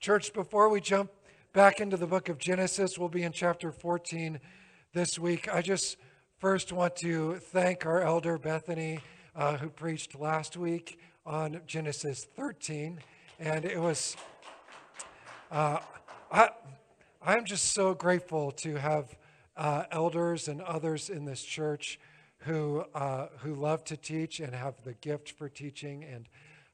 Church, before we jump back into the book of Genesis, we'll be in chapter 14 this week. I just first want to thank our elder Bethany, uh, who preached last week on Genesis 13. And it was, uh, I, I'm just so grateful to have uh, elders and others in this church who, uh, who love to teach and have the gift for teaching. And,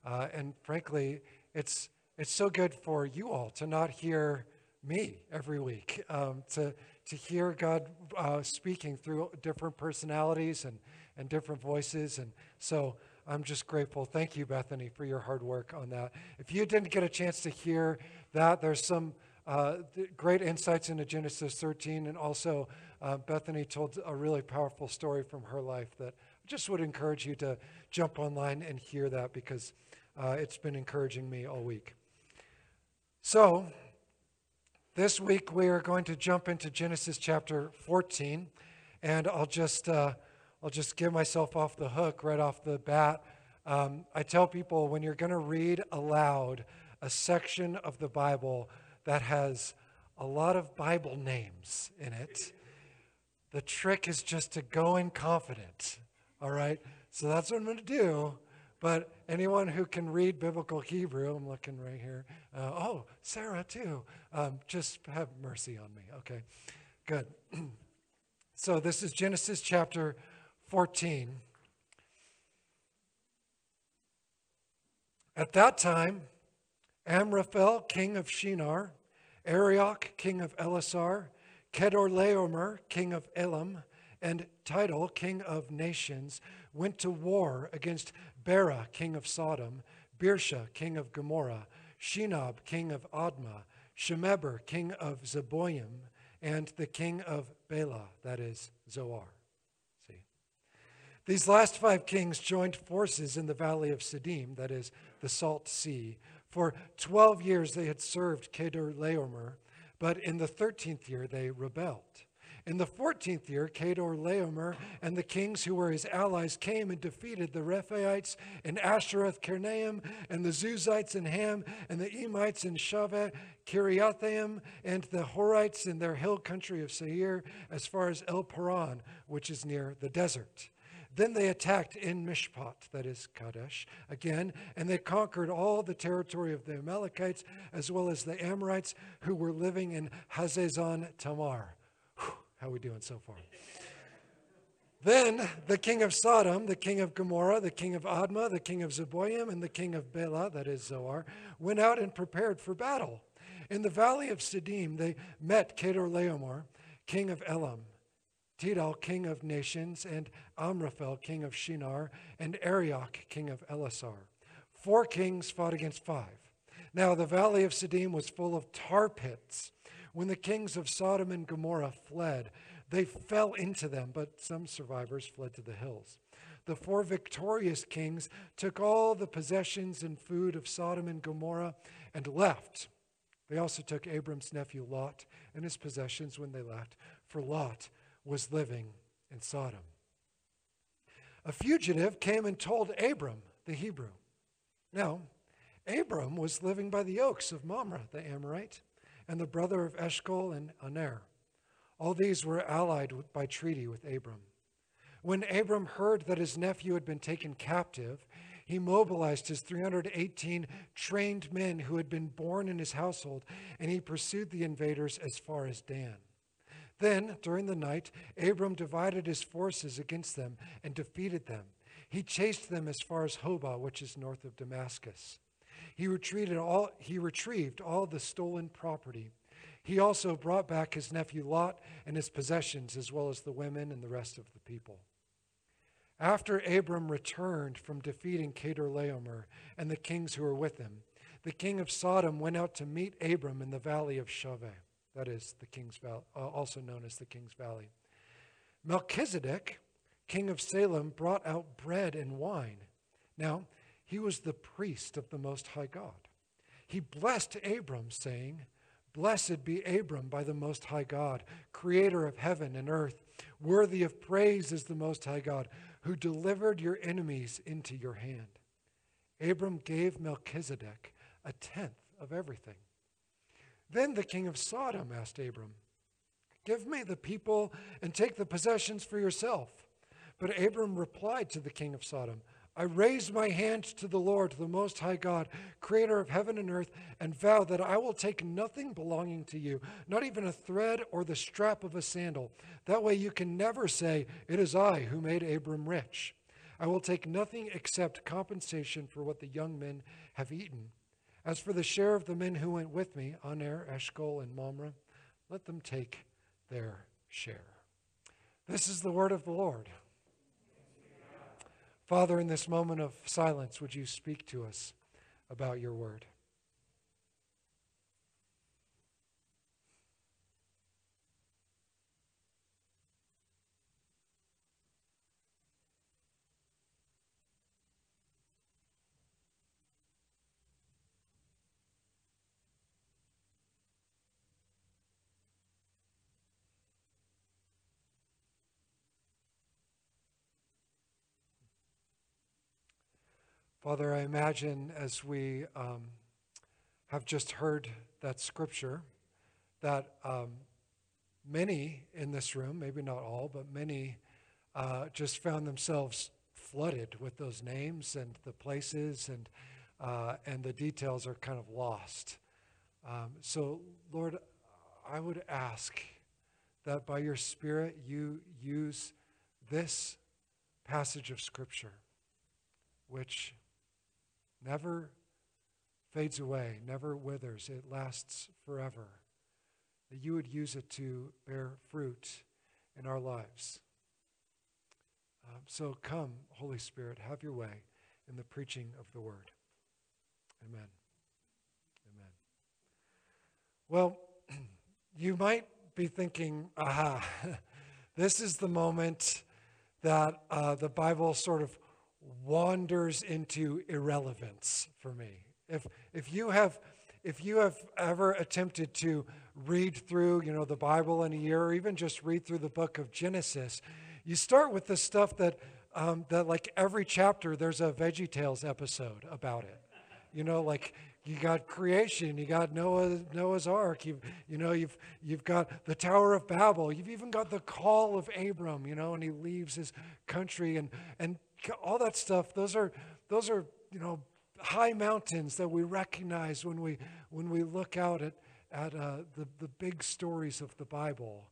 uh, and frankly, it's, it's so good for you all to not hear me every week, um, to, to hear God uh, speaking through different personalities and, and different voices. And so I'm just grateful. Thank you, Bethany, for your hard work on that. If you didn't get a chance to hear that, there's some uh, great insights into Genesis 13. And also, uh, Bethany told a really powerful story from her life that I just would encourage you to jump online and hear that because uh, it's been encouraging me all week. So, this week we are going to jump into Genesis chapter 14, and I'll just uh, I'll just give myself off the hook right off the bat. Um, I tell people when you're going to read aloud a section of the Bible that has a lot of Bible names in it, the trick is just to go in confident. All right, so that's what I'm going to do. But anyone who can read biblical Hebrew, I'm looking right here. Uh, oh, Sarah too. Um, just have mercy on me. Okay, good. so this is Genesis chapter 14. At that time, Amraphel, king of Shinar, Arioch, king of Elasar, Kedorlaomer, king of Elam, and Tidal, king of nations, went to war against Bera, king of Sodom, Birsha, king of Gomorrah, Shinab, king of Admah, Shemeber, king of Zeboim, and the king of Bela, that is Zoar. See? These last five kings joined forces in the valley of Siddim, that is the Salt Sea. For 12 years they had served Kedorlaomer, but in the 13th year they rebelled. In the 14th year, Kedorlaomer and the kings who were his allies came and defeated the Rephaites in Ashteroth Karnaim, and the Zuzites in Ham, and the Emites in Shaveh, Kiriathaim, and the Horites in their hill country of Seir, as far as El Paran, which is near the desert. Then they attacked in Mishpat, that is Kadesh, again, and they conquered all the territory of the Amalekites, as well as the Amorites who were living in Hazazon Tamar. How are we doing so far? Then the king of Sodom, the king of Gomorrah, the king of Admah, the king of Zeboim, and the king of Bela, that is Zoar, went out and prepared for battle. In the valley of Siddim, they met Kedorlaomer, king of Elam, Tidal, king of nations, and Amraphel, king of Shinar, and Arioch, king of Elasar. Four kings fought against five. Now the valley of Siddim was full of tar pits when the kings of Sodom and Gomorrah fled, they fell into them, but some survivors fled to the hills. The four victorious kings took all the possessions and food of Sodom and Gomorrah and left. They also took Abram's nephew Lot and his possessions when they left, for Lot was living in Sodom. A fugitive came and told Abram, the Hebrew. Now, Abram was living by the oaks of Mamre, the Amorite and the brother of Eshcol and Aner. All these were allied by treaty with Abram. When Abram heard that his nephew had been taken captive, he mobilized his 318 trained men who had been born in his household, and he pursued the invaders as far as Dan. Then, during the night, Abram divided his forces against them and defeated them. He chased them as far as Hobah, which is north of Damascus. He, retreated all, he retrieved all the stolen property. He also brought back his nephew Lot and his possessions, as well as the women and the rest of the people. After Abram returned from defeating Kedorlaomer and the kings who were with him, the king of Sodom went out to meet Abram in the valley of Shaveh, that is the king's valley, uh, also known as the king's valley. Melchizedek, king of Salem, brought out bread and wine. Now, he was the priest of the Most High God. He blessed Abram, saying, Blessed be Abram by the Most High God, creator of heaven and earth. Worthy of praise is the Most High God, who delivered your enemies into your hand. Abram gave Melchizedek a tenth of everything. Then the king of Sodom asked Abram, Give me the people and take the possessions for yourself. But Abram replied to the king of Sodom, I raise my hand to the Lord, the Most High God, creator of heaven and earth, and vow that I will take nothing belonging to you, not even a thread or the strap of a sandal. That way you can never say, It is I who made Abram rich. I will take nothing except compensation for what the young men have eaten. As for the share of the men who went with me, Aner, Eshcol, and Mamre, let them take their share. This is the word of the Lord. Father, in this moment of silence, would you speak to us about your word? Father, I imagine as we um, have just heard that scripture, that um, many in this room, maybe not all, but many, uh, just found themselves flooded with those names and the places, and uh, and the details are kind of lost. Um, so, Lord, I would ask that by your Spirit you use this passage of Scripture, which never fades away, never withers, it lasts forever. That you would use it to bear fruit in our lives. Um, so come, Holy Spirit, have your way in the preaching of the word. Amen. Amen. Well, you might be thinking, aha, this is the moment that uh, the Bible sort of wanders into irrelevance for me. If, if, you have, if you have ever attempted to read through, you know, the Bible in a year, or even just read through the book of Genesis, you start with the stuff that, um, that like every chapter, there's a VeggieTales episode about it. You know, like you got creation, you got Noah, Noah's Ark, you you know, you've you've got the Tower of Babel, you've even got the call of Abram, you know, and he leaves his country and and all that stuff, those are, those are, you know, high mountains that we recognize when we, when we look out at, at uh, the, the big stories of the Bible.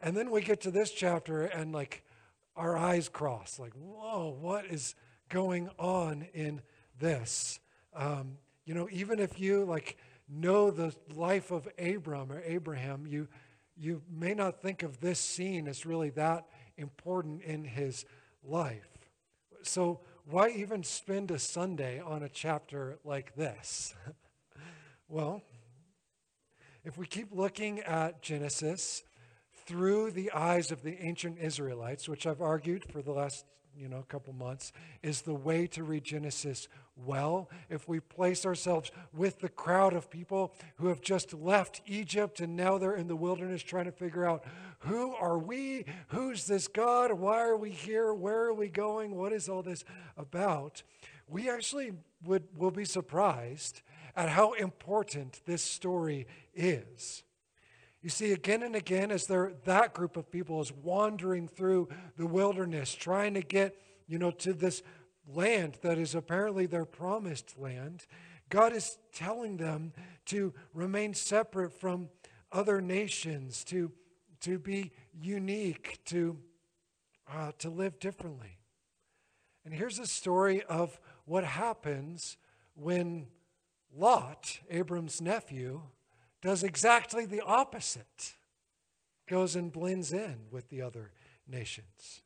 And then we get to this chapter and like our eyes cross, like, whoa, what is going on in this? Um, you know, even if you like know the life of Abram or Abraham, you, you may not think of this scene as really that important in his life. So, why even spend a Sunday on a chapter like this? well, if we keep looking at Genesis through the eyes of the ancient Israelites, which I've argued for the last you know, a couple months, is the way to read Genesis well. If we place ourselves with the crowd of people who have just left Egypt and now they're in the wilderness trying to figure out who are we? Who's this God? Why are we here? Where are we going? What is all this about? We actually would, will be surprised at how important this story is. You see, again and again, as that group of people is wandering through the wilderness, trying to get, you know, to this land that is apparently their promised land, God is telling them to remain separate from other nations, to, to be unique, to, uh, to live differently. And here's a story of what happens when Lot, Abram's nephew, does exactly the opposite, goes and blends in with the other nations.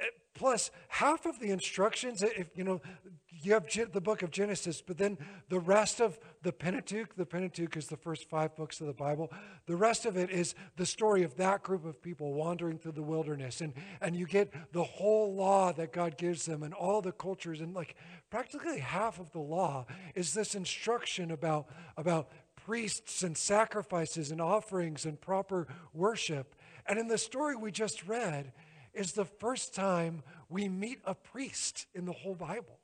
Eh, plus, half of the instructions, if you know, you have the book of Genesis, but then the rest of the Pentateuch, the Pentateuch is the first five books of the Bible. The rest of it is the story of that group of people wandering through the wilderness. And, and you get the whole law that God gives them and all the cultures. And like practically half of the law is this instruction about, about priests and sacrifices and offerings and proper worship. And in the story we just read, is the first time we meet a priest in the whole Bible.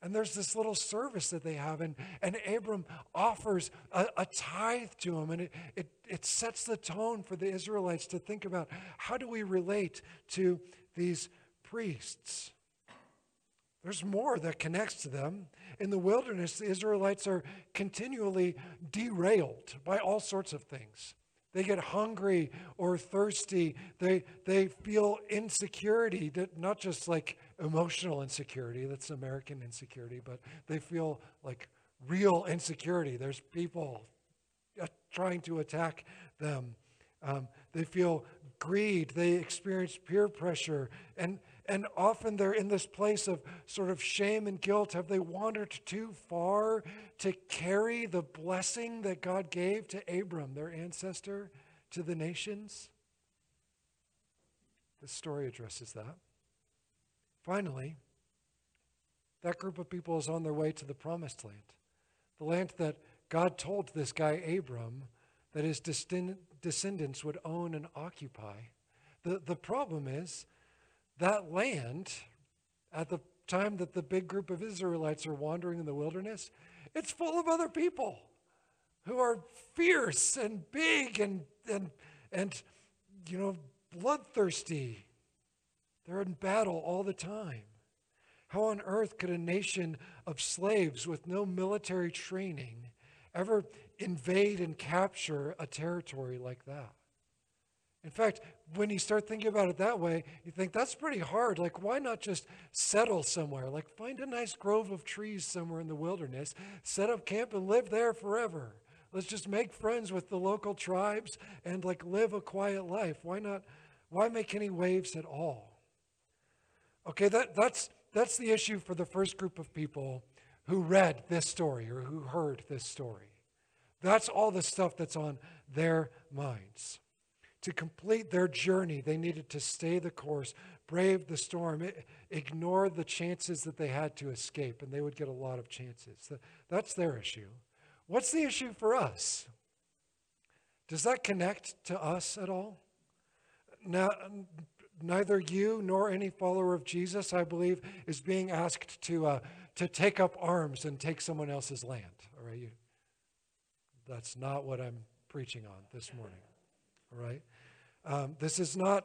And there's this little service that they have, and, and Abram offers a, a tithe to him, and it, it, it sets the tone for the Israelites to think about how do we relate to these priests? There's more that connects to them. In the wilderness, the Israelites are continually derailed by all sorts of things. They get hungry or thirsty. They, they feel insecurity, not just like emotional insecurity, that's American insecurity, but they feel like real insecurity. There's people uh, trying to attack them. Um, they feel greed. They experience peer pressure. And, and often they're in this place of sort of shame and guilt. Have they wandered too far to carry the blessing that God gave to Abram, their ancestor, to the nations? This story addresses that. Finally, that group of people is on their way to the promised land, the land that God told this guy Abram that his descendants would own and occupy. The, the problem is that land, at the time that the big group of Israelites are wandering in the wilderness, it's full of other people who are fierce and big and, and, and you know, bloodthirsty. They're in battle all the time. How on earth could a nation of slaves with no military training ever invade and capture a territory like that? In fact, when you start thinking about it that way, you think that's pretty hard. Like, why not just settle somewhere? Like, find a nice grove of trees somewhere in the wilderness, set up camp, and live there forever. Let's just make friends with the local tribes and like live a quiet life. Why not? Why make any waves at all? Okay, that, that's, that's the issue for the first group of people who read this story or who heard this story. That's all the stuff that's on their minds. To complete their journey, they needed to stay the course, brave the storm, ignore the chances that they had to escape, and they would get a lot of chances. That's their issue. What's the issue for us? Does that connect to us at all? Now, neither you nor any follower of Jesus, I believe, is being asked to, uh, to take up arms and take someone else's land. All right? You, that's not what I'm preaching on this morning. All right? Um, this is not,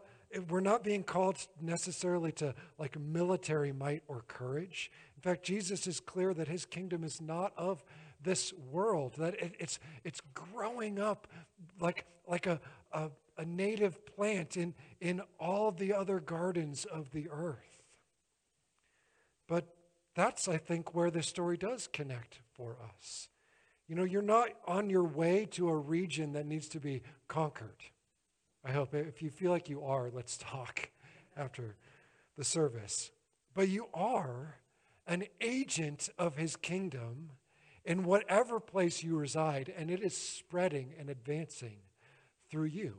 we're not being called necessarily to like military might or courage. In fact, Jesus is clear that his kingdom is not of this world, that it, it's, it's growing up like, like a, a, a native plant in, in all the other gardens of the earth. But that's, I think, where this story does connect for us. You know, you're not on your way to a region that needs to be conquered. I hope if you feel like you are, let's talk after the service. But you are an agent of his kingdom in whatever place you reside, and it is spreading and advancing through you.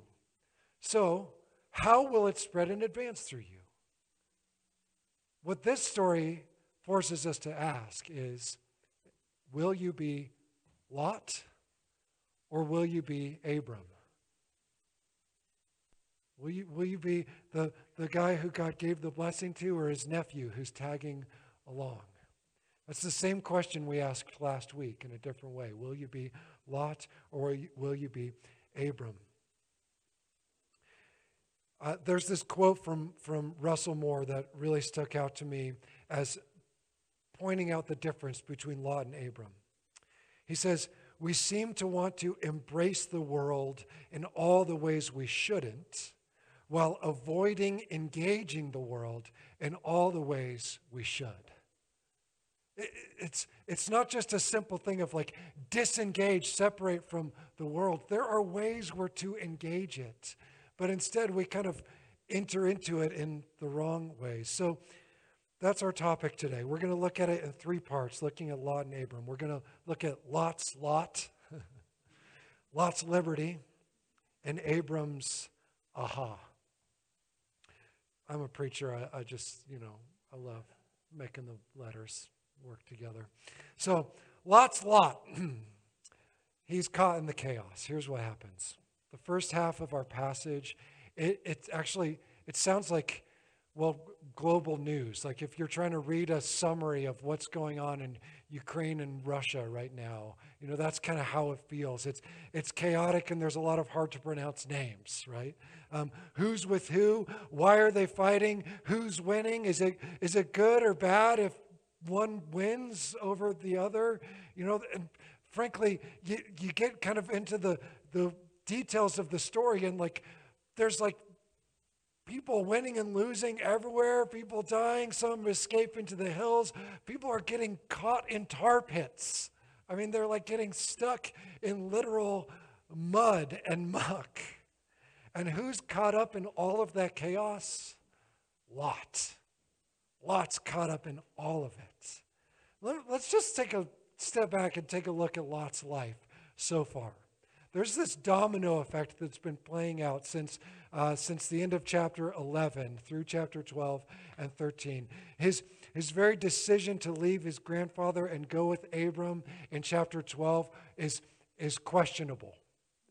So, how will it spread and advance through you? What this story forces us to ask is will you be Lot or will you be Abram? Will you, will you be the, the guy who God gave the blessing to or his nephew who's tagging along? That's the same question we asked last week in a different way. Will you be Lot or will you be Abram? Uh, there's this quote from, from Russell Moore that really stuck out to me as pointing out the difference between Lot and Abram. He says, We seem to want to embrace the world in all the ways we shouldn't, while avoiding engaging the world in all the ways we should. It's, it's not just a simple thing of like disengage, separate from the world. There are ways we're to engage it, but instead we kind of enter into it in the wrong ways. So that's our topic today. We're going to look at it in three parts, looking at Lot and Abram. We're going to look at Lot's Lot, Lot's liberty, and Abram's aha. I'm a preacher. I, I just, you know, I love making the letters work together. So, Lot's Lot. He's caught in the chaos. Here's what happens. The first half of our passage, it, it actually, it sounds like well, global news. Like if you're trying to read a summary of what's going on in Ukraine and Russia right now, you know, that's kind of how it feels. It's, it's chaotic and there's a lot of hard to pronounce names, right? Um, who's with who? Why are they fighting? Who's winning? Is it, is it good or bad if one wins over the other? You know, and frankly, you, you get kind of into the, the details of the story and like, there's like people winning and losing everywhere, people dying, some escape into the hills. People are getting caught in tar pits. I mean, they're like getting stuck in literal mud and muck. And who's caught up in all of that chaos? Lot. Lot's caught up in all of it. Let's just take a step back and take a look at Lot's life so far. There's this domino effect that's been playing out since, uh, since the end of chapter 11 through chapter 12 and 13. His, his very decision to leave his grandfather and go with Abram in chapter 12 is, is questionable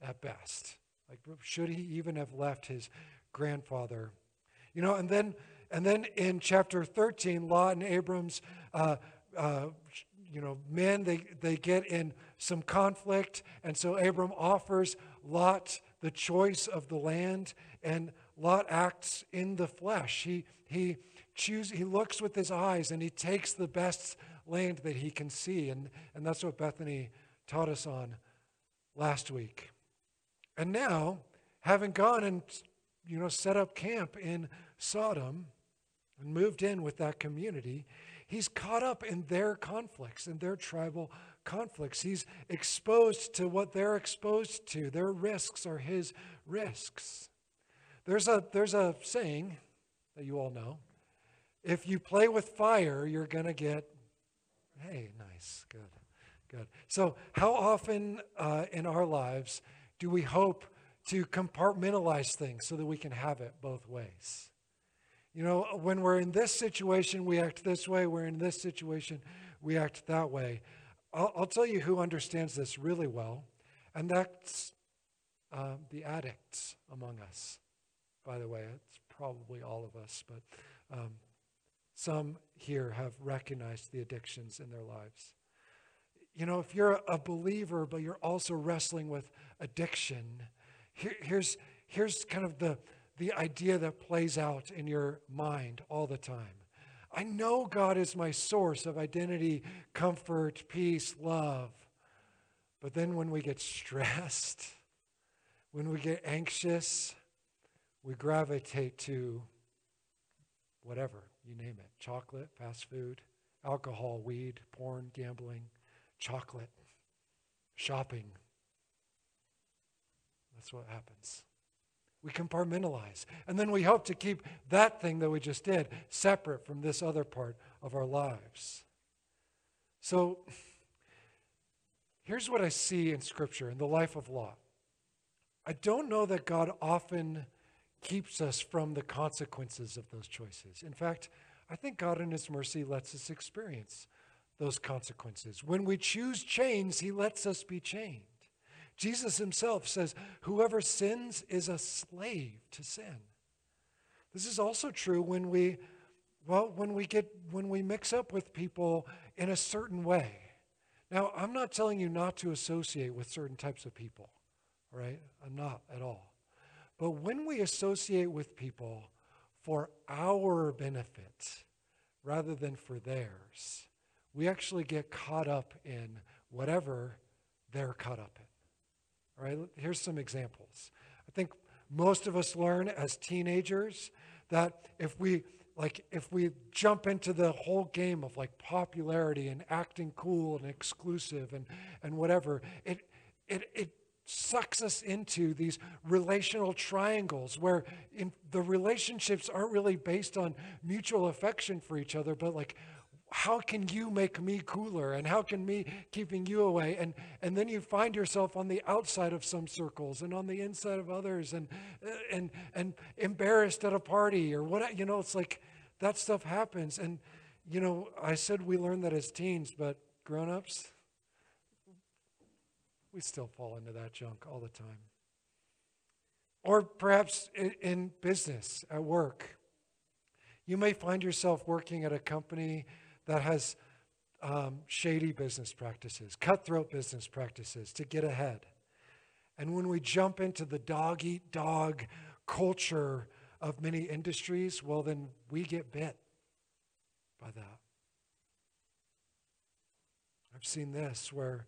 at best. Like, should he even have left his grandfather? You know, and then, and then in chapter 13, Lot and Abram's uh, uh, you know, men, they, they get in some conflict. And so Abram offers Lot the choice of the land, and Lot acts in the flesh. He, he, choose, he looks with his eyes and he takes the best land that he can see. And, and that's what Bethany taught us on last week. And now, having gone and you know, set up camp in Sodom and moved in with that community, He's caught up in their conflicts in their tribal conflicts. He's exposed to what they're exposed to. Their risks are his risks. There's a, there's a saying that you all know if you play with fire, you're going to get, hey, nice, good, good. So, how often uh, in our lives do we hope to compartmentalize things so that we can have it both ways? You know, when we're in this situation, we act this way. We're in this situation, we act that way. I'll, I'll tell you who understands this really well, and that's uh, the addicts among us. By the way, it's probably all of us, but um, some here have recognized the addictions in their lives. You know, if you're a believer, but you're also wrestling with addiction, here, here's, here's kind of the, the idea that plays out in your mind all the time. I know God is my source of identity, comfort, peace, love. But then when we get stressed, when we get anxious, we gravitate to whatever, you name it chocolate, fast food, alcohol, weed, porn, gambling, chocolate, shopping. That's what happens. We compartmentalize. And then we hope to keep that thing that we just did separate from this other part of our lives. So here's what I see in Scripture in the life of Lot. I don't know that God often keeps us from the consequences of those choices. In fact, I think God in His mercy lets us experience those consequences. When we choose chains, He lets us be chained. Jesus himself says, Whoever sins is a slave to sin. This is also true when we, well, when we get, when we mix up with people in a certain way. Now, I'm not telling you not to associate with certain types of people, right? I'm not at all. But when we associate with people for our benefit rather than for theirs, we actually get caught up in whatever they're caught up in. All right, here's some examples. I think most of us learn as teenagers that if we like if we jump into the whole game of like popularity and acting cool and exclusive and and whatever, it it it sucks us into these relational triangles where the relationships aren't really based on mutual affection for each other, but like how can you make me cooler and how can me keeping you away? And and then you find yourself on the outside of some circles and on the inside of others and uh, and and embarrassed at a party or what you know it's like that stuff happens. And you know i said we learned that as teens but grown-ups we still fall into that junk all the time or perhaps in business at work You may find yourself working at a company that has um, shady business practices, cutthroat business practices to get ahead. And when we jump into the dog eat dog culture of many industries, well, then we get bit by that. I've seen this where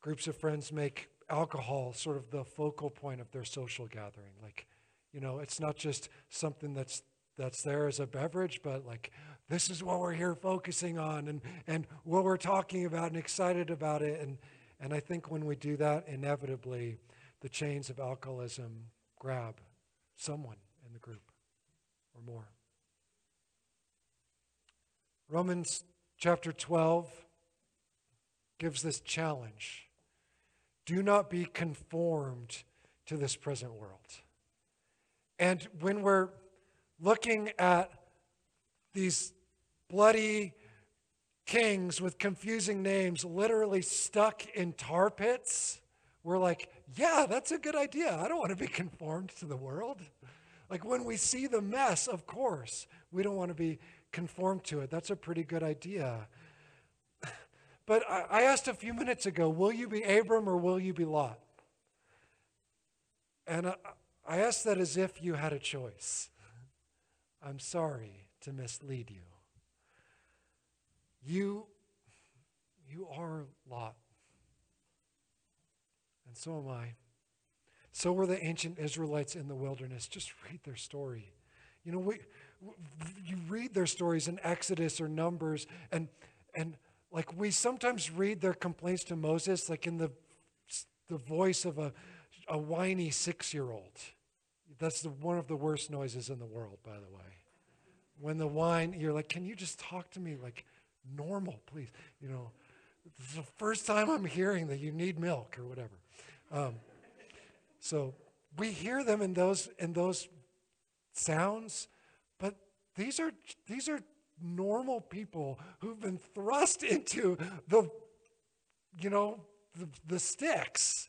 groups of friends make alcohol sort of the focal point of their social gathering. Like, you know, it's not just something that's that's there as a beverage, but like this is what we're here focusing on and, and what we're talking about and excited about it. And, and I think when we do that, inevitably the chains of alcoholism grab someone in the group or more. Romans chapter 12 gives this challenge do not be conformed to this present world. And when we're looking at these bloody kings with confusing names literally stuck in tar pits, we're like, yeah, that's a good idea. I don't want to be conformed to the world. Like when we see the mess, of course, we don't want to be conformed to it. That's a pretty good idea. But I asked a few minutes ago, will you be Abram or will you be Lot? And I asked that as if you had a choice. I'm sorry to mislead you. You, you are Lot. And so am I. So were the ancient Israelites in the wilderness. Just read their story. You know, we, you read their stories in Exodus or Numbers, and, and like we sometimes read their complaints to Moses, like in the, the voice of a, a whiny six year old. That's the, one of the worst noises in the world, by the way. When the whine, you're like, can you just talk to me like normal, please? You know, this is the first time I'm hearing that you need milk or whatever. Um, so we hear them in those in those sounds, but these are these are normal people who've been thrust into the you know the, the sticks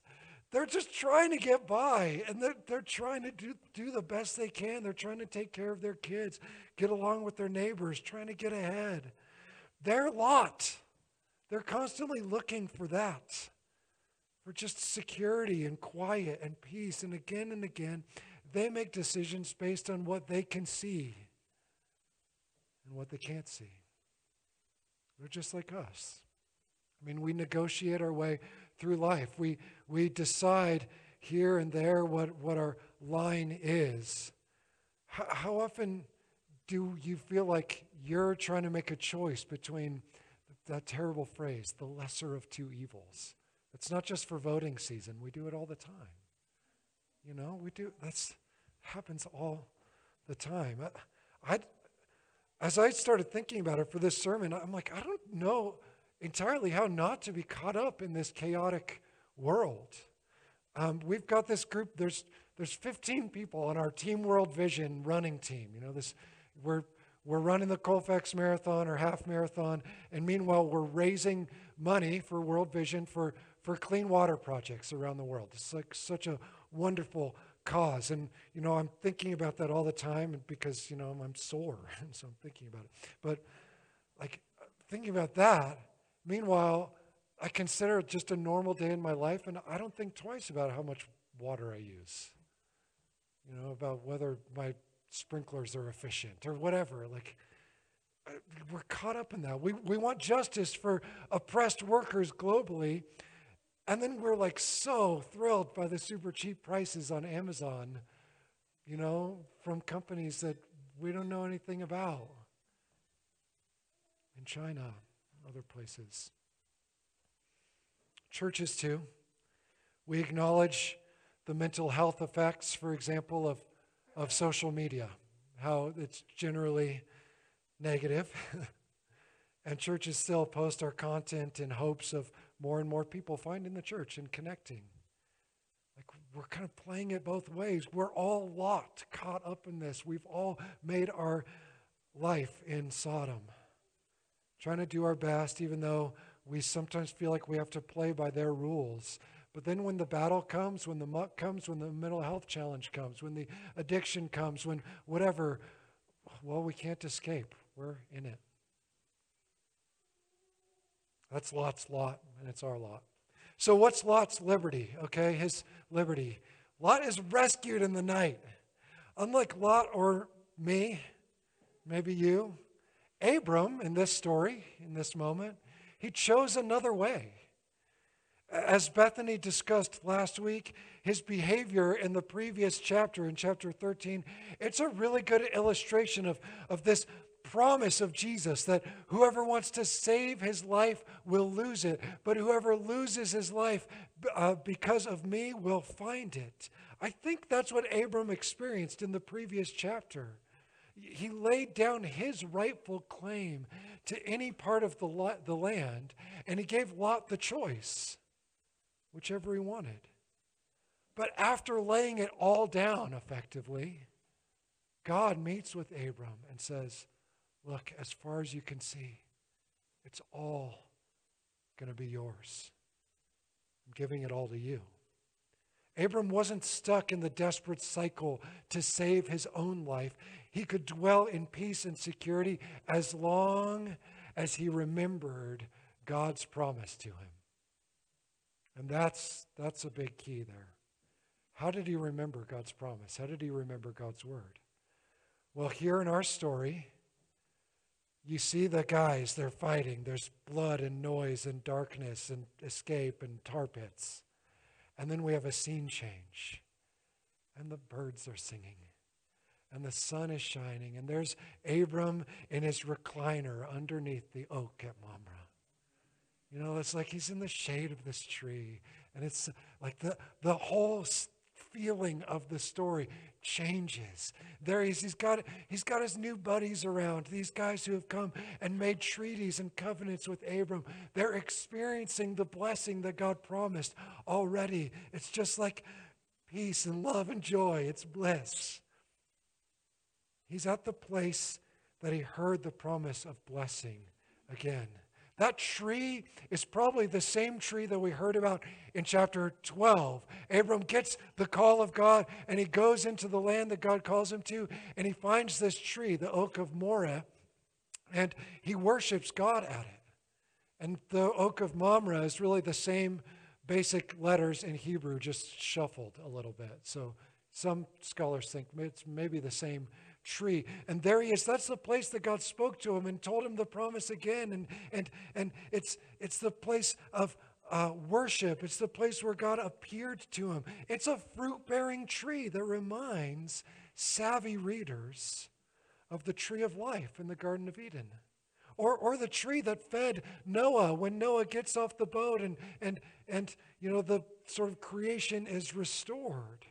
they're just trying to get by and they're, they're trying to do, do the best they can. They're trying to take care of their kids, get along with their neighbors, trying to get ahead. Their lot, they're constantly looking for that, for just security and quiet and peace. And again and again, they make decisions based on what they can see and what they can't see. They're just like us. I mean, we negotiate our way through life. We, we decide here and there what, what our line is. How, how often do you feel like you're trying to make a choice between that terrible phrase, the lesser of two evils? It's not just for voting season. We do it all the time. You know, we do, that's happens all the time. I, I, as I started thinking about it for this sermon, I'm like, I don't know entirely how not to be caught up in this chaotic world. Um, we've got this group, there's, there's 15 people on our Team World Vision running team. You know, this, we're, we're running the Colfax Marathon or half marathon, and meanwhile, we're raising money for World Vision for, for clean water projects around the world. It's like such a wonderful cause. And, you know, I'm thinking about that all the time because, you know, I'm sore, and so I'm thinking about it. But, like, thinking about that, Meanwhile, I consider it just a normal day in my life, and I don't think twice about how much water I use. You know, about whether my sprinklers are efficient or whatever. Like, we're caught up in that. We, we want justice for oppressed workers globally, and then we're like so thrilled by the super cheap prices on Amazon, you know, from companies that we don't know anything about in China other places. Churches, too. We acknowledge the mental health effects, for example, of, of social media, how it's generally negative. and churches still post our content in hopes of more and more people finding the church and connecting. Like we're kind of playing it both ways. We're all locked, caught up in this. We've all made our life in Sodom trying to do our best, even though we sometimes feel like we have to play by their rules. But then when the battle comes, when the muck comes, when the mental health challenge comes, when the addiction comes, when whatever, well, we can't escape. We're in it. That's Lot's lot, and it's our lot. So, what's Lot's liberty? Okay, his liberty. Lot is rescued in the night. Unlike Lot or me, maybe you, Abram, in this story, in this moment, he chose another way. As Bethany discussed last week, his behavior in the previous chapter, in chapter 13, it's a really good illustration of, of this promise of Jesus that whoever wants to save his life will lose it, but whoever loses his life uh, because of me will find it. I think that's what Abram experienced in the previous chapter. He laid down his rightful claim to any part of the, the land, and he gave Lot the choice, whichever he wanted. But after laying it all down effectively, God meets with Abram and says, Look, as far as you can see, it's all going to be yours. I'm giving it all to you. Abram wasn't stuck in the desperate cycle to save his own life. He could dwell in peace and security as long as he remembered God's promise to him. And that's, that's a big key there. How did he remember God's promise? How did he remember God's word? Well, here in our story, you see the guys, they're fighting. There's blood and noise and darkness and escape and tar pits. And then we have a scene change. And the birds are singing. And the sun is shining. And there's Abram in his recliner underneath the oak at Mamre. You know, it's like he's in the shade of this tree. And it's like the, the whole feeling of the story changes. There he is. He's got, he's got his new buddies around, these guys who have come and made treaties and covenants with Abram. They're experiencing the blessing that God promised already. It's just like peace and love and joy, it's bliss. He's at the place that he heard the promise of blessing again. That tree is probably the same tree that we heard about in chapter 12. Abram gets the call of God and he goes into the land that God calls him to and he finds this tree, the oak of Moreh, and he worships God at it. And the oak of Mamre is really the same basic letters in Hebrew, just shuffled a little bit. So some scholars think it's maybe the same tree. And there he is. That's the place that God spoke to him and told him the promise again. And, and, and it's, it's the place of uh, worship, it's the place where God appeared to him. It's a fruit bearing tree that reminds savvy readers of the tree of life in the Garden of Eden. Or, or the tree that fed Noah when Noah gets off the boat and, and, and you know the sort of creation is restored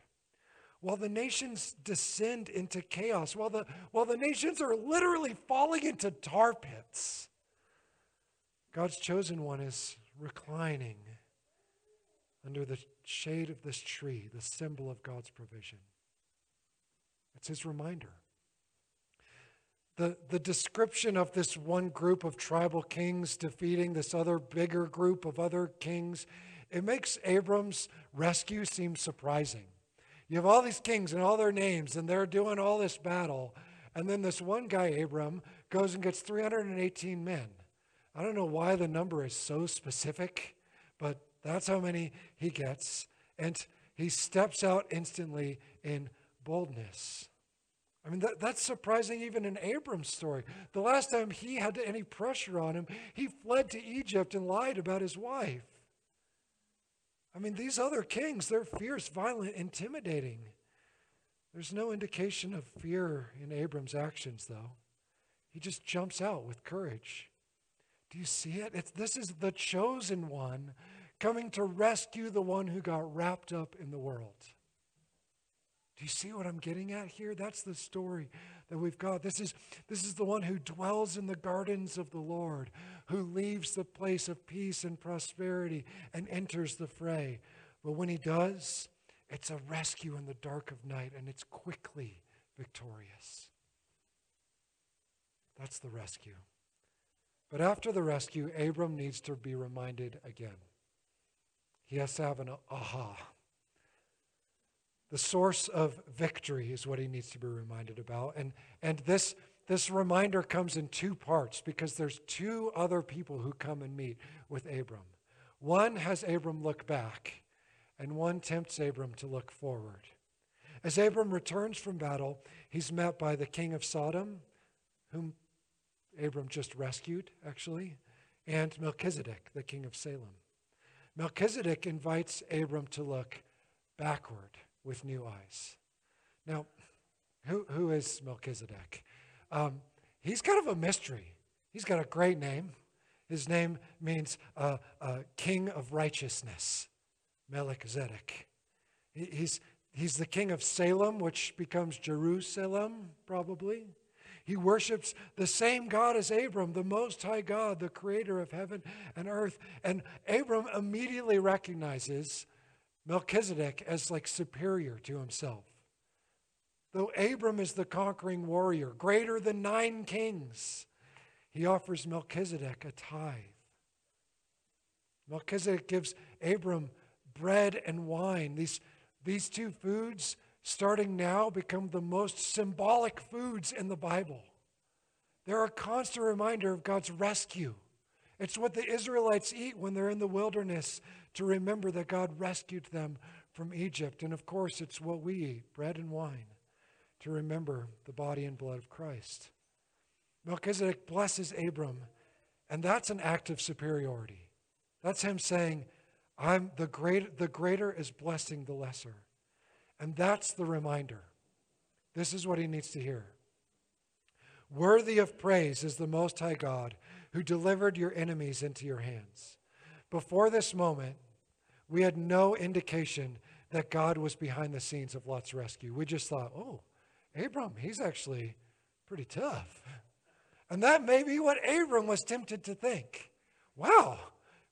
while the nations descend into chaos, while the, while the nations are literally falling into tar pits, God's chosen one is reclining under the shade of this tree, the symbol of God's provision. It's his reminder. The, the description of this one group of tribal kings defeating this other bigger group of other kings, it makes Abram's rescue seem surprising. You have all these kings and all their names, and they're doing all this battle. And then this one guy, Abram, goes and gets 318 men. I don't know why the number is so specific, but that's how many he gets. And he steps out instantly in boldness. I mean, that, that's surprising even in Abram's story. The last time he had any pressure on him, he fled to Egypt and lied about his wife. I mean, these other kings, they're fierce, violent, intimidating. There's no indication of fear in Abram's actions, though. He just jumps out with courage. Do you see it? It's, this is the chosen one coming to rescue the one who got wrapped up in the world. Do you see what I'm getting at here? That's the story that we've got. This is, this is the one who dwells in the gardens of the Lord, who leaves the place of peace and prosperity and enters the fray. But when he does, it's a rescue in the dark of night and it's quickly victorious. That's the rescue. But after the rescue, Abram needs to be reminded again. He has to have an aha. The source of victory is what he needs to be reminded about. And, and this, this reminder comes in two parts because there's two other people who come and meet with Abram. One has Abram look back, and one tempts Abram to look forward. As Abram returns from battle, he's met by the king of Sodom, whom Abram just rescued, actually, and Melchizedek, the king of Salem. Melchizedek invites Abram to look backward with new eyes. Now, who, who is Melchizedek? Um, he's kind of a mystery. He's got a great name. His name means uh, uh, king of righteousness, Melchizedek. He, he's, he's the king of Salem, which becomes Jerusalem, probably. He worships the same God as Abram, the Most High God, the creator of heaven and earth. And Abram immediately recognizes Melchizedek as like superior to himself. Though Abram is the conquering warrior, greater than nine kings, he offers Melchizedek a tithe. Melchizedek gives Abram bread and wine. These, these two foods starting now, become the most symbolic foods in the Bible. They're a constant reminder of God's rescue. It's what the Israelites eat when they're in the wilderness to remember that God rescued them from Egypt. And of course, it's what we eat bread and wine to remember the body and blood of Christ. Melchizedek blesses Abram, and that's an act of superiority. That's him saying, I'm the great the greater is blessing the lesser. And that's the reminder. This is what he needs to hear. Worthy of praise is the Most High God who delivered your enemies into your hands. Before this moment, we had no indication that God was behind the scenes of Lot's rescue. We just thought, oh, Abram, he's actually pretty tough. And that may be what Abram was tempted to think. Wow,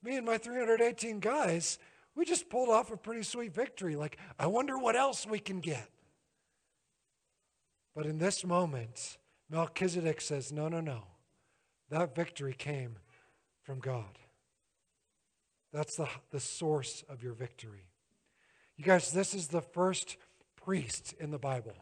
me and my 318 guys, we just pulled off a pretty sweet victory. Like, I wonder what else we can get. But in this moment, Melchizedek says, No, no, no. That victory came from God. That's the, the source of your victory. You guys, this is the first priest in the Bible.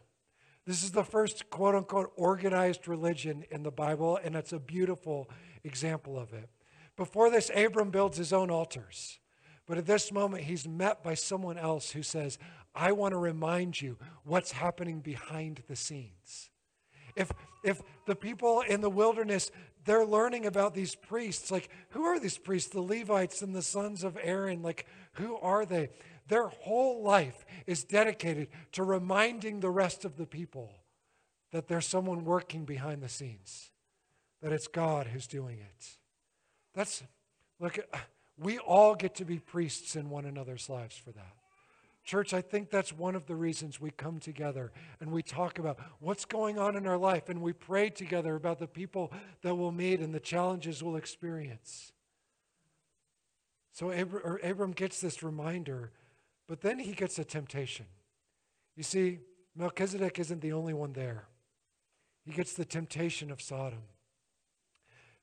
This is the first quote unquote organized religion in the Bible, and it's a beautiful example of it. Before this, Abram builds his own altars. But at this moment, he's met by someone else who says, I want to remind you what's happening behind the scenes. If, if the people in the wilderness, they're learning about these priests, like, who are these priests? The Levites and the sons of Aaron, like, who are they? Their whole life is dedicated to reminding the rest of the people that there's someone working behind the scenes, that it's God who's doing it. That's, look, we all get to be priests in one another's lives for that. Church, I think that's one of the reasons we come together and we talk about what's going on in our life and we pray together about the people that we'll meet and the challenges we'll experience. So Abram, Abram gets this reminder, but then he gets a temptation. You see, Melchizedek isn't the only one there. He gets the temptation of Sodom.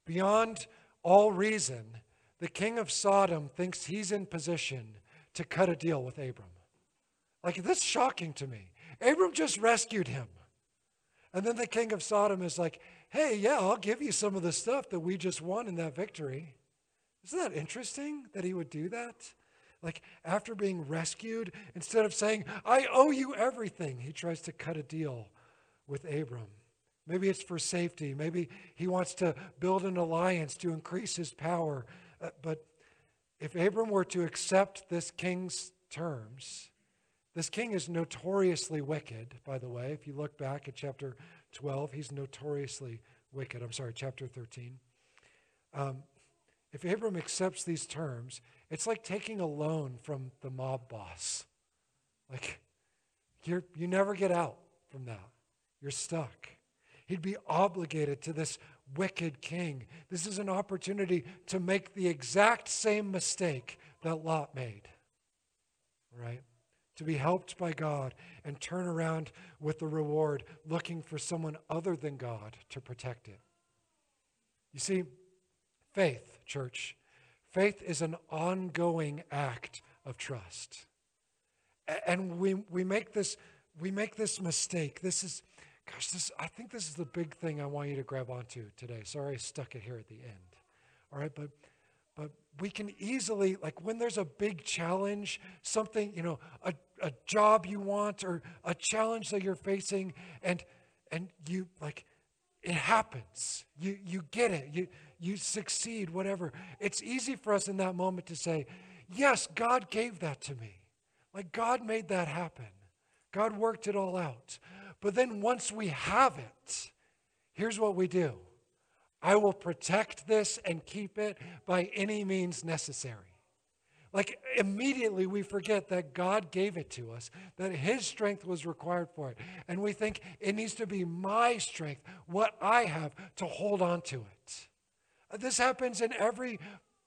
Beyond all reason, the king of Sodom thinks he's in position to cut a deal with Abram. Like, that's shocking to me. Abram just rescued him. And then the king of Sodom is like, hey, yeah, I'll give you some of the stuff that we just won in that victory. Isn't that interesting that he would do that? Like, after being rescued, instead of saying, I owe you everything, he tries to cut a deal with Abram. Maybe it's for safety. Maybe he wants to build an alliance to increase his power uh, but if Abram were to accept this king's terms, this king is notoriously wicked, by the way. If you look back at chapter 12, he's notoriously wicked. I'm sorry, chapter 13. Um, if Abram accepts these terms, it's like taking a loan from the mob boss. Like, you're, you never get out from that. You're stuck. He'd be obligated to this wicked king. This is an opportunity to make the exact same mistake that Lot made, right? To be helped by God and turn around with the reward, looking for someone other than God to protect it. You see, faith, church, faith is an ongoing act of trust. And we, we, make this, we make this mistake. This is, gosh, this, I think this is the big thing I want you to grab onto today. Sorry I stuck it here at the end. All right, but but we can easily, like when there's a big challenge, something, you know, a, a job you want or a challenge that you're facing, and and you like it happens. You you get it. You you succeed, whatever. It's easy for us in that moment to say, Yes, God gave that to me. Like God made that happen. God worked it all out. But then once we have it, here's what we do I will protect this and keep it by any means necessary. Like immediately we forget that God gave it to us, that His strength was required for it. And we think it needs to be my strength, what I have, to hold on to it. This happens in every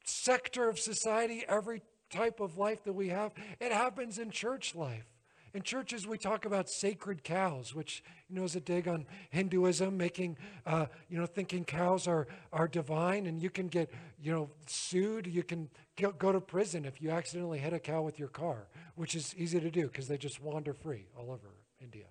sector of society, every type of life that we have. It happens in church life. In churches, we talk about sacred cows, which you know is a dig on Hinduism, making uh, you know thinking cows are are divine, and you can get you know sued. You can go to prison if you accidentally hit a cow with your car, which is easy to do because they just wander free all over India.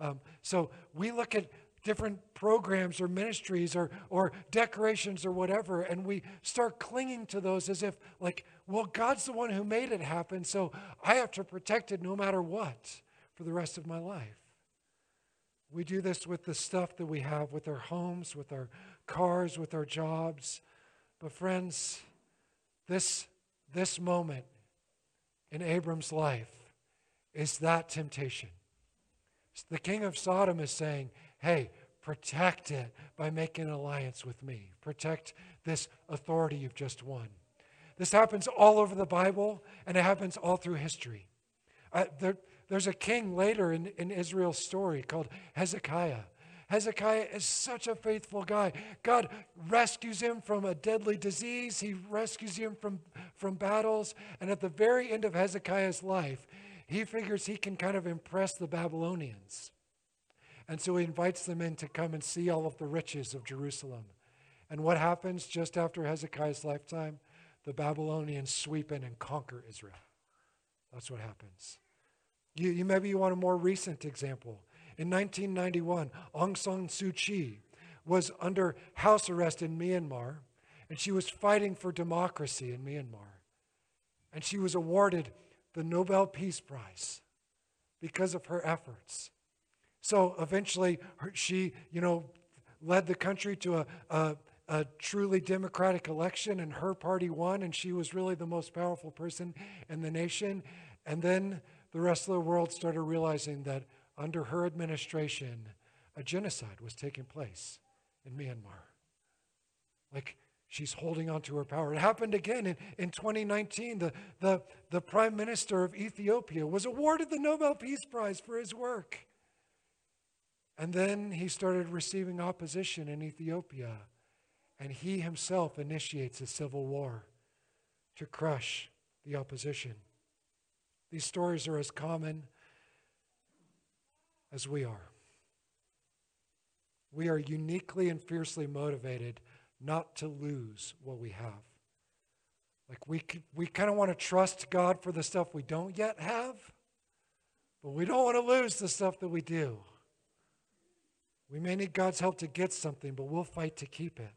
Um, so we look at different programs or ministries or, or decorations or whatever, and we start clinging to those as if, like, well, God's the one who made it happen, so I have to protect it no matter what for the rest of my life. We do this with the stuff that we have, with our homes, with our cars, with our jobs. But, friends, this, this moment in Abram's life is that temptation. The king of Sodom is saying, hey, protect it by making an alliance with me. Protect this authority you've just won. This happens all over the Bible, and it happens all through history. Uh, there, there's a king later in, in Israel's story called Hezekiah. Hezekiah is such a faithful guy. God rescues him from a deadly disease, he rescues him from, from battles. And at the very end of Hezekiah's life, he figures he can kind of impress the Babylonians. And so he invites them in to come and see all of the riches of Jerusalem. And what happens just after Hezekiah's lifetime? The Babylonians sweep in and conquer Israel. That's what happens. You, you, maybe you want a more recent example. In 1991, Aung San Suu Kyi was under house arrest in Myanmar, and she was fighting for democracy in Myanmar. And she was awarded the Nobel Peace Prize because of her efforts. So eventually, her, she, you know, led the country to a, a, a truly democratic election, and her party won, and she was really the most powerful person in the nation. And then the rest of the world started realizing that under her administration, a genocide was taking place in Myanmar. Like she's holding on to her power. It happened again in, in 2019. The, the, the prime minister of Ethiopia was awarded the Nobel Peace Prize for his work. And then he started receiving opposition in Ethiopia, and he himself initiates a civil war to crush the opposition. These stories are as common as we are. We are uniquely and fiercely motivated not to lose what we have. Like we, we kind of want to trust God for the stuff we don't yet have, but we don't want to lose the stuff that we do. We may need God's help to get something, but we'll fight to keep it.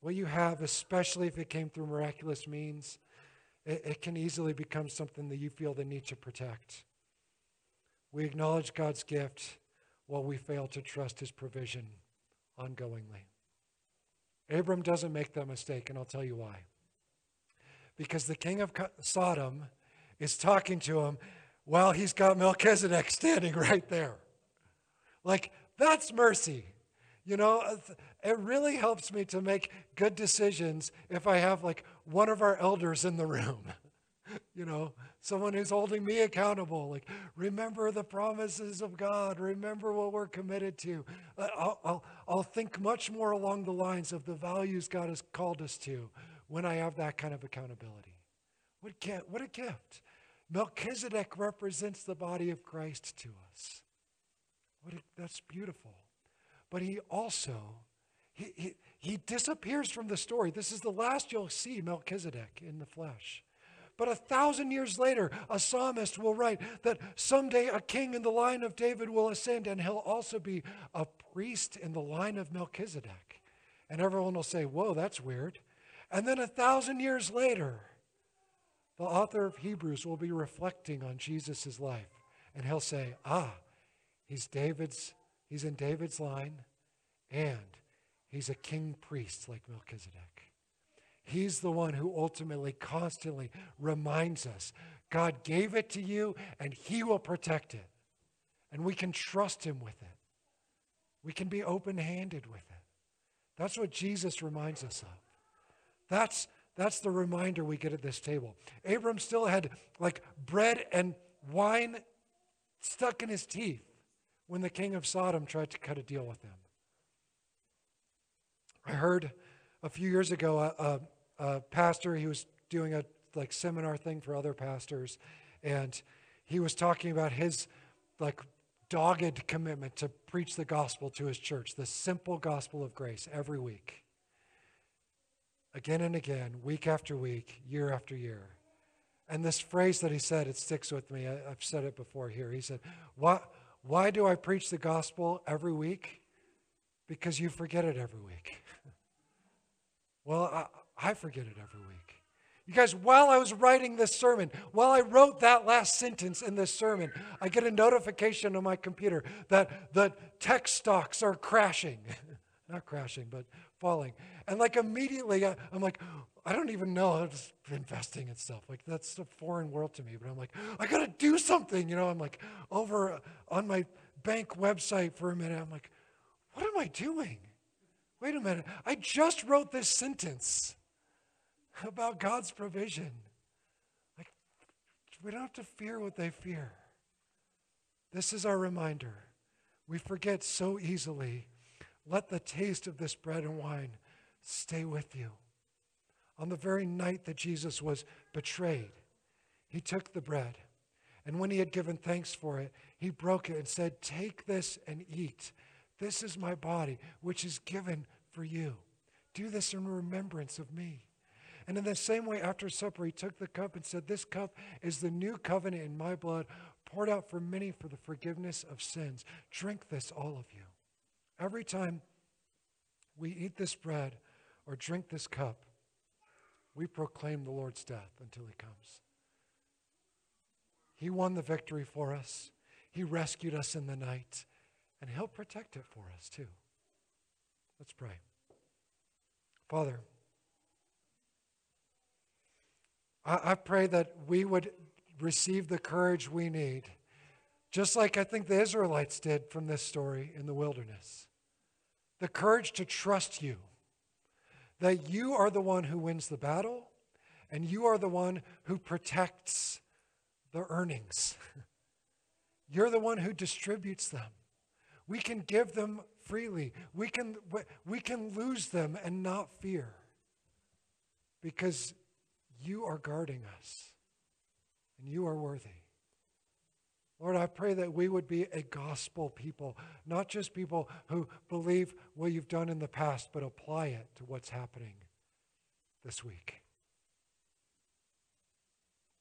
What you have, especially if it came through miraculous means, it, it can easily become something that you feel the need to protect. We acknowledge God's gift while we fail to trust his provision ongoingly. Abram doesn't make that mistake, and I'll tell you why. Because the king of Sodom is talking to him while he's got Melchizedek standing right there. Like, that's mercy. You know, it really helps me to make good decisions if I have like one of our elders in the room. you know, someone who's holding me accountable. Like, remember the promises of God. Remember what we're committed to. Uh, I'll, I'll, I'll think much more along the lines of the values God has called us to when I have that kind of accountability. What, what a gift. Melchizedek represents the body of Christ to us. What a, that's beautiful. But he also, he, he, he disappears from the story. This is the last you'll see Melchizedek in the flesh. But a thousand years later, a psalmist will write that someday a king in the line of David will ascend, and he'll also be a priest in the line of Melchizedek. And everyone will say, Whoa, that's weird. And then a thousand years later, the author of Hebrews will be reflecting on Jesus' life. And he'll say, Ah, he's David's, he's in David's line, and he's a king priest like Melchizedek. He's the one who ultimately, constantly reminds us God gave it to you, and He will protect it. And we can trust Him with it. We can be open handed with it. That's what Jesus reminds us of. That's, that's the reminder we get at this table. Abram still had like bread and wine stuck in his teeth when the king of Sodom tried to cut a deal with him. I heard a few years ago a, a, pastor, he was doing a like seminar thing for other pastors, and he was talking about his like dogged commitment to preach the gospel to his church, the simple gospel of grace every week. Again and again, week after week, year after year. And this phrase that he said, it sticks with me. I, have said it before here. He said, why, why do I preach the gospel every week? Because you forget it every week. well, I, forget it every week. You guys, while I was writing this sermon, while I wrote that last sentence in this sermon, I get a notification on my computer that the tech stocks are crashing. Not crashing, but falling. And like immediately, I, am like, I don't even know how to investing and stuff. Like that's a foreign world to me. But I'm like, I got to do something. You know, I'm like over uh, on my bank website for a minute. I'm like, what am I doing? Wait a minute. I just wrote this sentence about God's provision. Like, we don't have to fear what they fear. This is our reminder. We forget so easily. Let the taste of this bread and wine stay with you. On the very night that Jesus was betrayed, he took the bread. And when he had given thanks for it, he broke it and said, Take this and eat. This is my body, which is given for you. Do this in remembrance of me. And in the same way, after supper, he took the cup and said, This cup is the new covenant in my blood, poured out for many for the forgiveness of sins. Drink this, all of you. Every time we eat this bread or drink this cup, we proclaim the Lord's death until he comes. He won the victory for us. He rescued us in the night, and he'll protect it for us too. Let's pray. Father, I, I pray that we would receive the courage we need, just like I think the Israelites did from this story in the wilderness. The courage to trust you, that you are the one who wins the battle, and you are the one who protects the earnings. You're the one who distributes them. We can give them freely. We can, we can lose them and not fear because you are guarding us, and you are worthy. Lord, I pray that we would be a gospel people, not just people who believe what you've done in the past, but apply it to what's happening this week.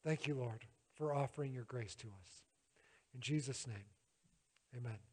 Thank you, Lord, for offering your grace to us. In Jesus' name, amen.